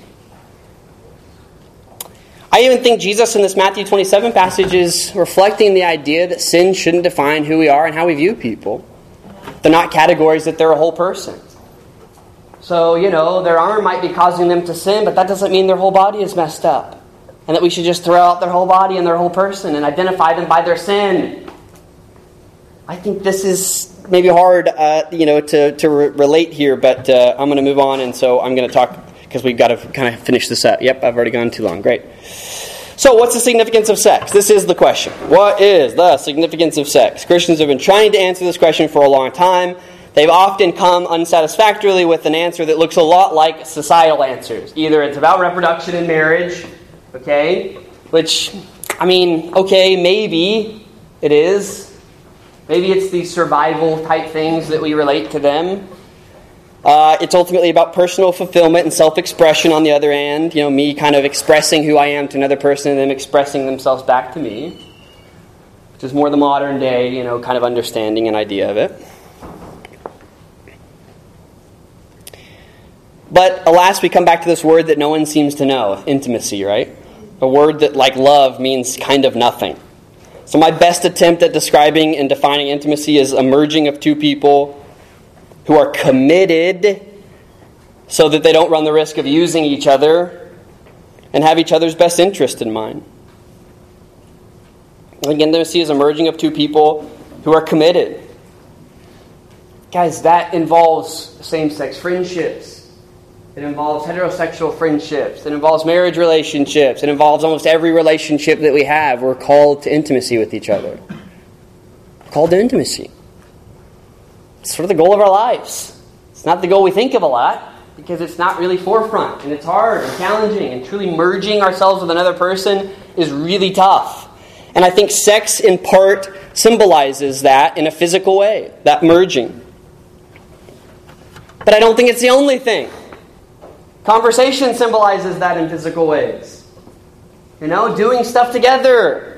[SPEAKER 1] I even think Jesus in this Matthew 27 passage is reflecting the idea that sin shouldn't define who we are and how we view people. They're not categories, that they're a whole person. So, you know, their arm might be causing them to sin, but that doesn't mean their whole body is messed up. And that we should just throw out their whole body and their whole person and identify them by their sin. I think this is maybe hard, uh, you know, to, to re- relate here, but uh, I'm going to move on, and so I'm going to talk because we've got to kind of finish this up. Yep, I've already gone too long. Great. So, what's the significance of sex? This is the question. What is the significance of sex? Christians have been trying to answer this question for a long time. They've often come unsatisfactorily with an answer that looks a lot like societal answers. Either it's about reproduction and marriage, okay, which, I mean, okay, maybe it is. Maybe it's these survival type things that we relate to them. Uh, it's ultimately about personal fulfillment and self expression on the other end. You know, me kind of expressing who I am to another person and them expressing themselves back to me. Which is more the modern day, you know, kind of understanding and idea of it. But alas, we come back to this word that no one seems to know intimacy, right? A word that, like love, means kind of nothing. So, my best attempt at describing and defining intimacy is a merging of two people who are committed so that they don't run the risk of using each other and have each other's best interest in mind. Intimacy is a merging of two people who are committed. Guys, that involves same sex friendships. It involves heterosexual friendships. It involves marriage relationships. It involves almost every relationship that we have. We're called to intimacy with each other. We're called to intimacy. It's sort of the goal of our lives. It's not the goal we think of a lot because it's not really forefront and it's hard and challenging and truly merging ourselves with another person is really tough. And I think sex in part symbolizes that in a physical way, that merging. But I don't think it's the only thing. Conversation symbolizes that in physical ways. You know, doing stuff together.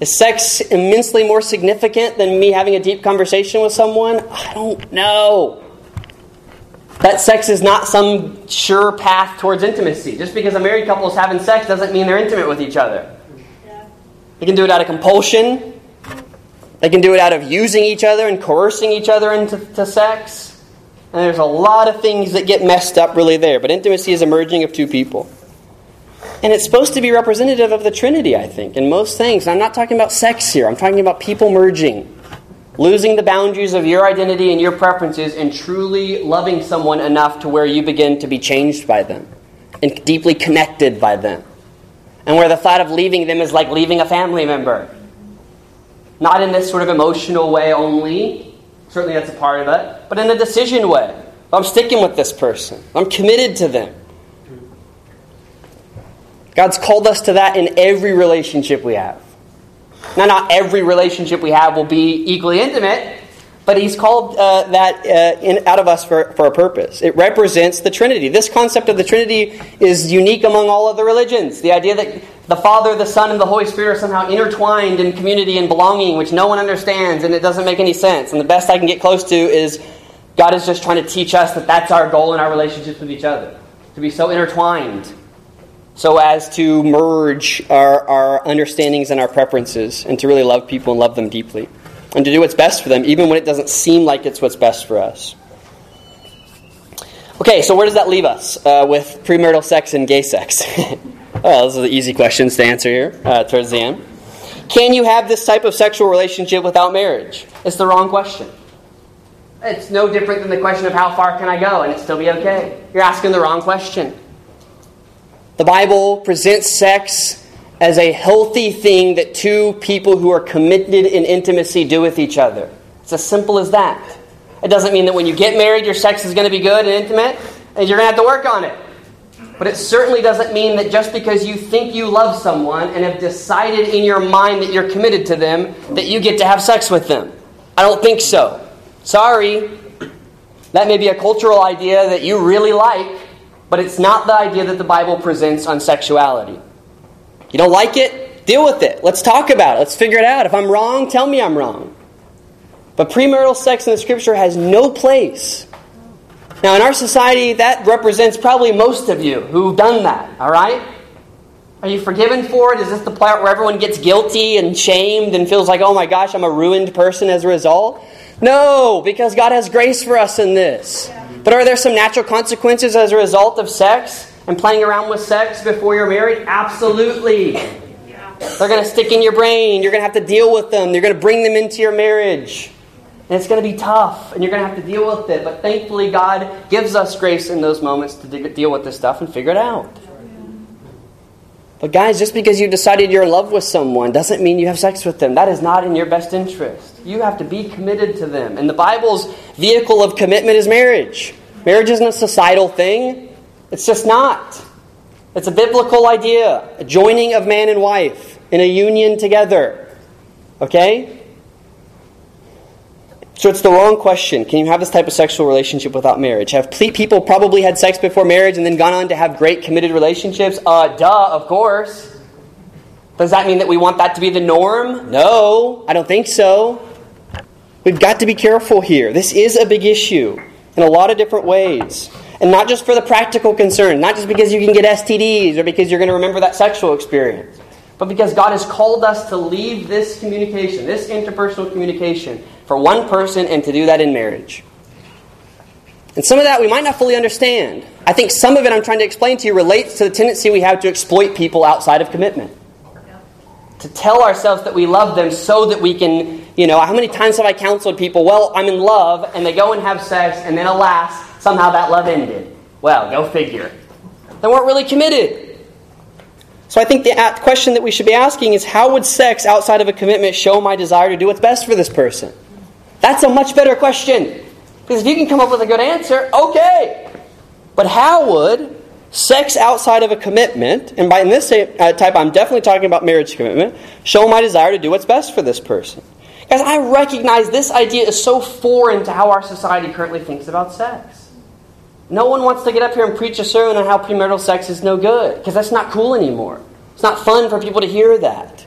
[SPEAKER 1] Is sex immensely more significant than me having a deep conversation with someone? I don't know. That sex is not some sure path towards intimacy. Just because a married couple is having sex doesn't mean they're intimate with each other. Yeah. They can do it out of compulsion. They can do it out of using each other and coercing each other into sex. And there's a lot of things that get messed up really there. But intimacy is a merging of two people. And it's supposed to be representative of the Trinity, I think, in most things. And I'm not talking about sex here, I'm talking about people merging. Losing the boundaries of your identity and your preferences and truly loving someone enough to where you begin to be changed by them and deeply connected by them. And where the thought of leaving them is like leaving a family member. Not in this sort of emotional way only, Certainly that's a part of it. But in a decision way. I'm sticking with this person. I'm committed to them. God's called us to that in every relationship we have. Now, not every relationship we have will be equally intimate, but He's called uh, that uh, in, out of us for, for a purpose. It represents the Trinity. This concept of the Trinity is unique among all other religions. The idea that the Father, the Son, and the Holy Spirit are somehow intertwined in community and belonging, which no one understands, and it doesn't make any sense. And the best I can get close to is God is just trying to teach us that that's our goal in our relationships with each other to be so intertwined, so as to merge our, our understandings and our preferences, and to really love people and love them deeply, and to do what's best for them, even when it doesn't seem like it's what's best for us. Okay, so where does that leave us uh, with premarital sex and gay sex? *laughs* Well, those are the easy questions to answer here uh, towards the end. Can you have this type of sexual relationship without marriage? It's the wrong question. It's no different than the question of how far can I go and it still be okay. You're asking the wrong question. The Bible presents sex as a healthy thing that two people who are committed in intimacy do with each other. It's as simple as that. It doesn't mean that when you get married, your sex is going to be good and intimate, and you're going to have to work on it. But it certainly doesn't mean that just because you think you love someone and have decided in your mind that you're committed to them, that you get to have sex with them. I don't think so. Sorry. That may be a cultural idea that you really like, but it's not the idea that the Bible presents on sexuality. You don't like it? Deal with it. Let's talk about it. Let's figure it out. If I'm wrong, tell me I'm wrong. But premarital sex in the scripture has no place. Now, in our society, that represents probably most of you who've done that, all right? Are you forgiven for it? Is this the part where everyone gets guilty and shamed and feels like, oh my gosh, I'm a ruined person as a result? No, because God has grace for us in this. But are there some natural consequences as a result of sex and playing around with sex before you're married? Absolutely. They're going to stick in your brain. You're going to have to deal with them. You're going to bring them into your marriage. And it's going to be tough, and you're going to have to deal with it. But thankfully, God gives us grace in those moments to deal with this stuff and figure it out. But, guys, just because you decided you're in love with someone doesn't mean you have sex with them. That is not in your best interest. You have to be committed to them. And the Bible's vehicle of commitment is marriage. Marriage isn't a societal thing, it's just not. It's a biblical idea, a joining of man and wife in a union together. Okay? So it's the wrong question. Can you have this type of sexual relationship without marriage? Have people probably had sex before marriage and then gone on to have great committed relationships? Uh, duh, of course. Does that mean that we want that to be the norm? No, I don't think so. We've got to be careful here. This is a big issue in a lot of different ways. And not just for the practical concern, not just because you can get STDs or because you're going to remember that sexual experience, but because God has called us to leave this communication, this interpersonal communication, for one person and to do that in marriage. And some of that we might not fully understand. I think some of it I'm trying to explain to you relates to the tendency we have to exploit people outside of commitment. To tell ourselves that we love them so that we can, you know, how many times have I counseled people, well, I'm in love, and they go and have sex, and then alas, somehow that love ended. Well, go figure. They weren't really committed. So I think the question that we should be asking is how would sex outside of a commitment show my desire to do what's best for this person? That's a much better question. Because if you can come up with a good answer, okay. But how would sex outside of a commitment, and by in this uh, type, I'm definitely talking about marriage commitment, show my desire to do what's best for this person? Guys, I recognize this idea is so foreign to how our society currently thinks about sex. No one wants to get up here and preach a sermon on how premarital sex is no good, because that's not cool anymore. It's not fun for people to hear that.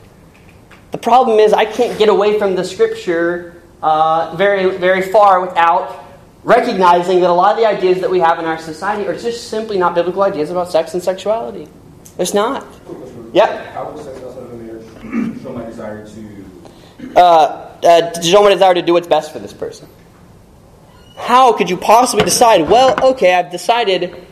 [SPEAKER 1] The problem is, I can't get away from the scripture uh, very, very far without recognizing that a lot of the ideas that we have in our society are just simply not biblical ideas about sex and sexuality. It's not. Yep.
[SPEAKER 6] How will sex outside of a marriage show my desire to?
[SPEAKER 1] Uh, uh, to show my desire to do what's best for this person. How could you possibly decide? Well, okay, I've decided.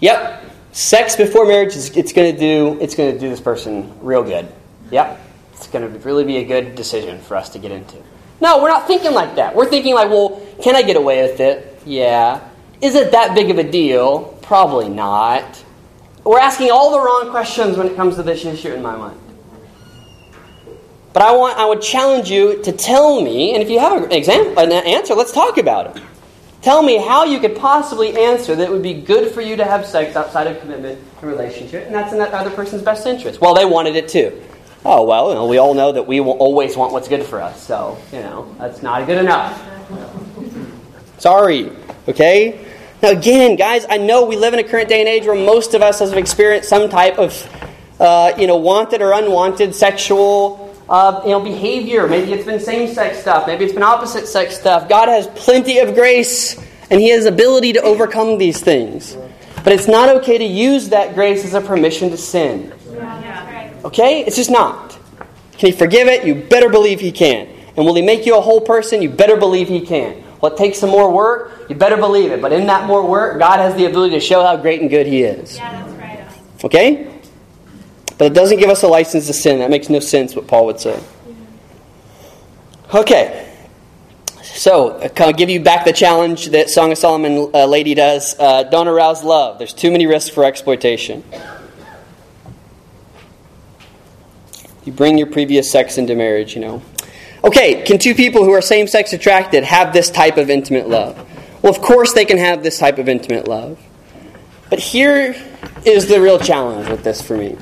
[SPEAKER 1] Yep, sex before marriage is it's going to do it's to do this person real good. Yep, it's going to really be a good decision for us to get into. No, we're not thinking like that. We're thinking like, well, can I get away with it? Yeah. Is it that big of a deal? Probably not. We're asking all the wrong questions when it comes to this issue in my mind. But I want I would challenge you to tell me, and if you have an example an answer, let's talk about it. Tell me how you could possibly answer that it would be good for you to have sex outside of commitment and relationship, and that's in that other person's best interest. Well, they wanted it too. Oh, well, you know, we all know that we will always want what's good for us. So, you know, that's not good enough. Sorry. Okay? Now, again, guys, I know we live in a current day and age where most of us have experienced some type of, uh, you know, wanted or unwanted sexual, uh, you know, behavior. Maybe it's been same-sex stuff. Maybe it's been opposite-sex stuff. God has plenty of grace, and He has ability to overcome these things. But it's not okay to use that grace as a permission to sin. Okay? It's just not. Can he forgive it? You better believe he can. And will he make you a whole person? You better believe he can. Will it take some more work? You better believe it. But in that more work, God has the ability to show how great and good he is.
[SPEAKER 3] Yeah, that's right.
[SPEAKER 1] Okay? But it doesn't give us a license to sin. That makes no sense, what Paul would say. Okay. So, I'll give you back the challenge that Song of Solomon uh, lady does. Uh, don't arouse love. There's too many risks for exploitation. You bring your previous sex into marriage, you know. Okay, can two people who are same sex attracted have this type of intimate love? Well, of course they can have this type of intimate love. But here is the real challenge with this for me.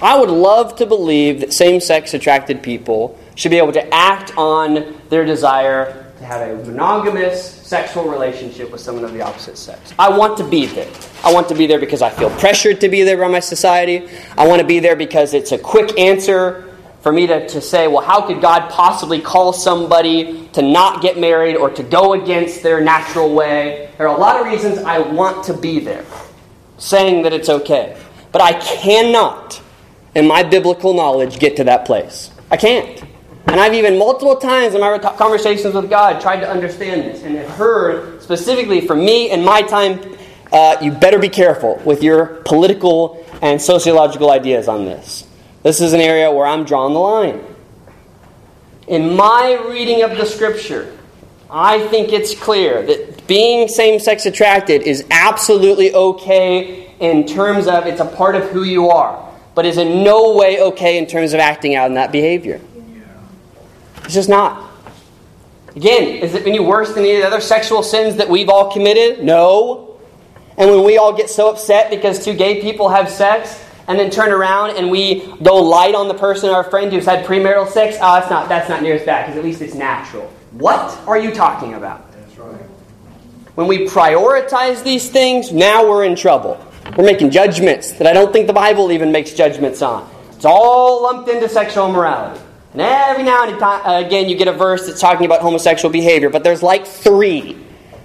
[SPEAKER 1] I would love to believe that same sex attracted people should be able to act on their desire to have a monogamous sexual relationship with someone of the opposite sex. I want to be there. I want to be there because I feel pressured to be there by my society. I want to be there because it's a quick answer for me to, to say, well, how could God possibly call somebody to not get married or to go against their natural way? There are a lot of reasons I want to be there, saying that it's okay. But I cannot, in my biblical knowledge, get to that place. I can't. And I've even multiple times in my conversations with God tried to understand this and have heard specifically from me and my time, uh, you better be careful with your political and sociological ideas on this. This is an area where I'm drawing the line. In my reading of the scripture, I think it's clear that being same sex attracted is absolutely okay in terms of it's a part of who you are, but is in no way okay in terms of acting out in that behavior. It's just not. Again, is it any worse than any of the other sexual sins that we've all committed? No. And when we all get so upset because two gay people have sex, and then turn around and we go light on the person, our friend who's had premarital sex, ah, oh, that's not, that's not near as bad because at least it's natural. What are you talking about?
[SPEAKER 5] That's right.
[SPEAKER 1] When we prioritize these things, now we're in trouble. We're making judgments that I don't think the Bible even makes judgments on. It's all lumped into sexual immorality. And every now and uh, again, you get a verse that's talking about homosexual behavior, but there's like three.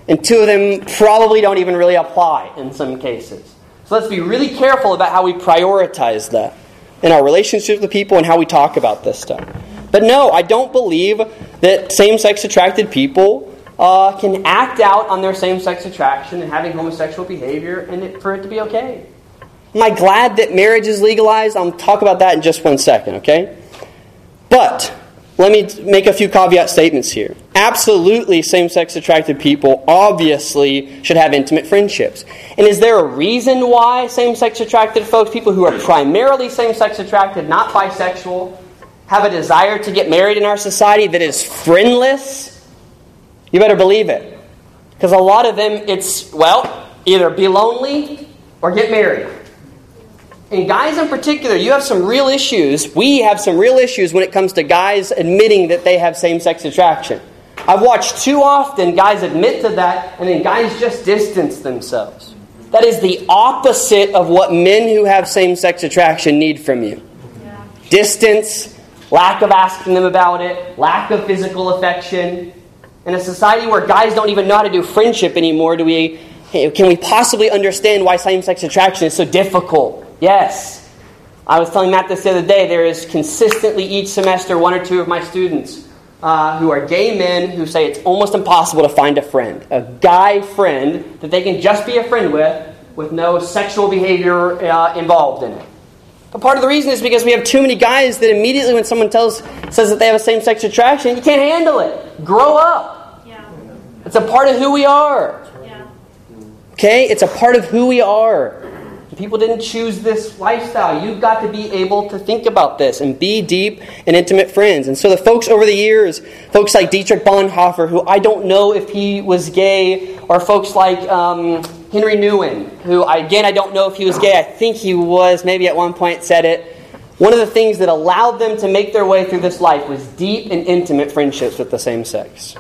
[SPEAKER 1] And two of them probably don't even really apply in some cases. So let's be really careful about how we prioritize that in our relationships with people and how we talk about this stuff. But no, I don't believe that same sex attracted people uh, can act out on their same sex attraction and having homosexual behavior and it, for it to be okay. Am I glad that marriage is legalized? I'll talk about that in just one second, okay? But let me make a few caveat statements here. Absolutely, same sex attracted people obviously should have intimate friendships. And is there a reason why same sex attracted folks, people who are primarily same sex attracted, not bisexual, have a desire to get married in our society that is friendless? You better believe it. Because a lot of them, it's, well, either be lonely or get married. And guys in particular, you have some real issues. We have some real issues when it comes to guys admitting that they have same sex attraction. I've watched too often guys admit to that, and then guys just distance themselves. That is the opposite of what men who have same sex attraction need from you yeah. distance, lack of asking them about it, lack of physical affection. In a society where guys don't even know how to do friendship anymore, do we, can we possibly understand why same sex attraction is so difficult? Yes. I was telling Matt this the other day. There is consistently each semester one or two of my students uh, who are gay men who say it's almost impossible to find a friend, a guy friend that they can just be a friend with, with no sexual behavior uh, involved in it. But part of the reason is because we have too many guys that immediately when someone tells says that they have a same sex attraction, you can't handle it. Grow up.
[SPEAKER 3] Yeah.
[SPEAKER 1] It's a part of who we are.
[SPEAKER 3] Yeah.
[SPEAKER 1] Okay? It's a part of who we are. People didn't choose this lifestyle. You've got to be able to think about this and be deep and intimate friends. And so the folks over the years, folks like Dietrich Bonhoeffer, who I don't know if he was gay, or folks like um, Henri Nouwen, who again I don't know if he was gay. I think he was. Maybe at one point said it. One of the things that allowed them to make their way through this life was deep and intimate friendships with the same sex.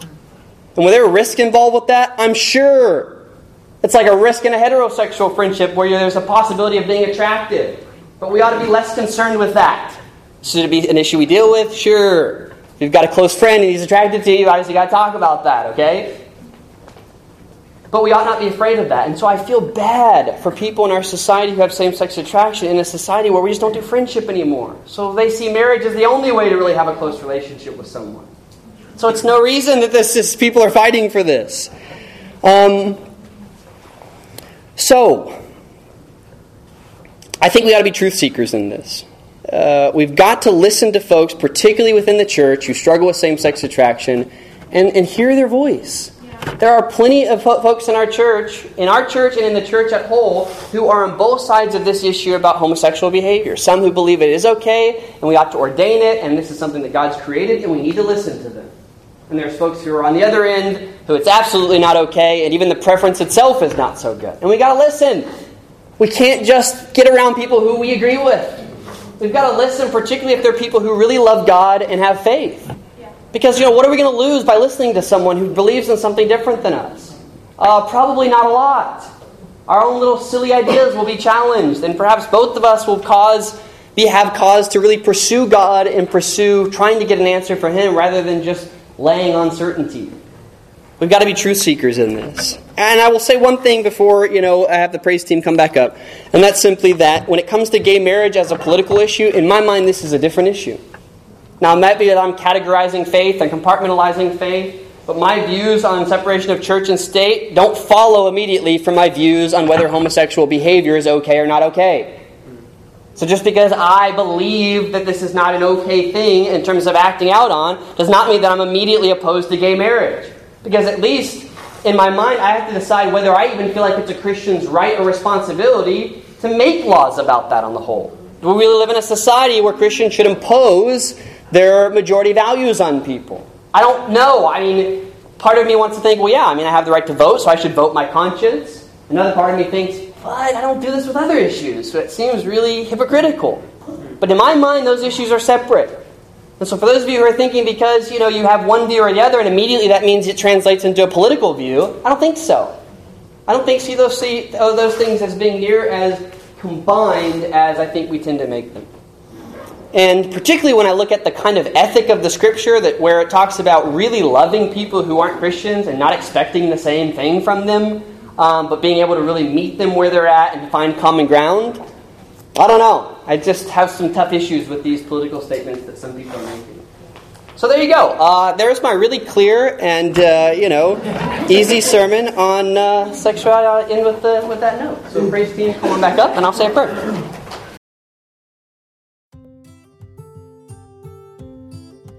[SPEAKER 1] And was there a risk involved with that? I'm sure. It's like a risk in a heterosexual friendship where there's a possibility of being attracted. But we ought to be less concerned with that. Should it be an issue we deal with? Sure. If you've got a close friend and he's attracted to you, obviously you got to talk about that, okay? But we ought not be afraid of that. And so I feel bad for people in our society who have same sex attraction in a society where we just don't do friendship anymore. So they see marriage as the only way to really have a close relationship with someone. So it's no reason that this is, people are fighting for this. Um, so, I think we ought to be truth seekers in this. Uh, we've got to listen to folks, particularly within the church, who struggle with same sex attraction, and, and hear their voice. There are plenty of folks in our church, in our church and in the church at whole, who are on both sides of this issue about homosexual behavior. Some who believe it is okay and we ought to ordain it and this is something that God's created and we need to listen to them. And there's folks who are on the other end who it's absolutely not okay and even the preference itself is not so good. And we got to listen. We can't just get around people who we agree with. We've got to listen, particularly if they're people who really love God and have faith. Because, you know, what are we going to lose by listening to someone who believes in something different than us? Uh, probably not a lot. Our own little silly ideas will be challenged, and perhaps both of us will cause be have cause to really pursue God and pursue trying to get an answer for Him rather than just laying uncertainty. We've got to be truth seekers in this. And I will say one thing before, you know, I have the praise team come back up. And that's simply that when it comes to gay marriage as a political issue, in my mind this is a different issue. Now, it might be that I'm categorizing faith and compartmentalizing faith, but my views on separation of church and state don't follow immediately from my views on whether homosexual behavior is okay or not okay. So just because I believe that this is not an okay thing in terms of acting out on does not mean that I'm immediately opposed to gay marriage. Because at least in my mind, I have to decide whether I even feel like it's a Christian's right or responsibility to make laws about that on the whole. Do we really live in a society where Christians should impose their majority values on people? I don't know. I mean, part of me wants to think, well, yeah, I mean, I have the right to vote, so I should vote my conscience. Another part of me thinks, but I don't do this with other issues, so it seems really hypocritical. But in my mind, those issues are separate. And so for those of you who are thinking because, you know, you have one view or the other and immediately that means it translates into a political view, I don't think so. I don't think see those see oh, those things as being near as combined as I think we tend to make them. And particularly when I look at the kind of ethic of the scripture that where it talks about really loving people who aren't Christians and not expecting the same thing from them, um, but being able to really meet them where they're at and find common ground. I don't know. I just have some tough issues with these political statements that some people are making. So there you go. Uh, there's my really clear and uh, you know easy sermon on uh, sexuality. I'll end with the, with that note. So praise team, come on back up, and I'll say a prayer.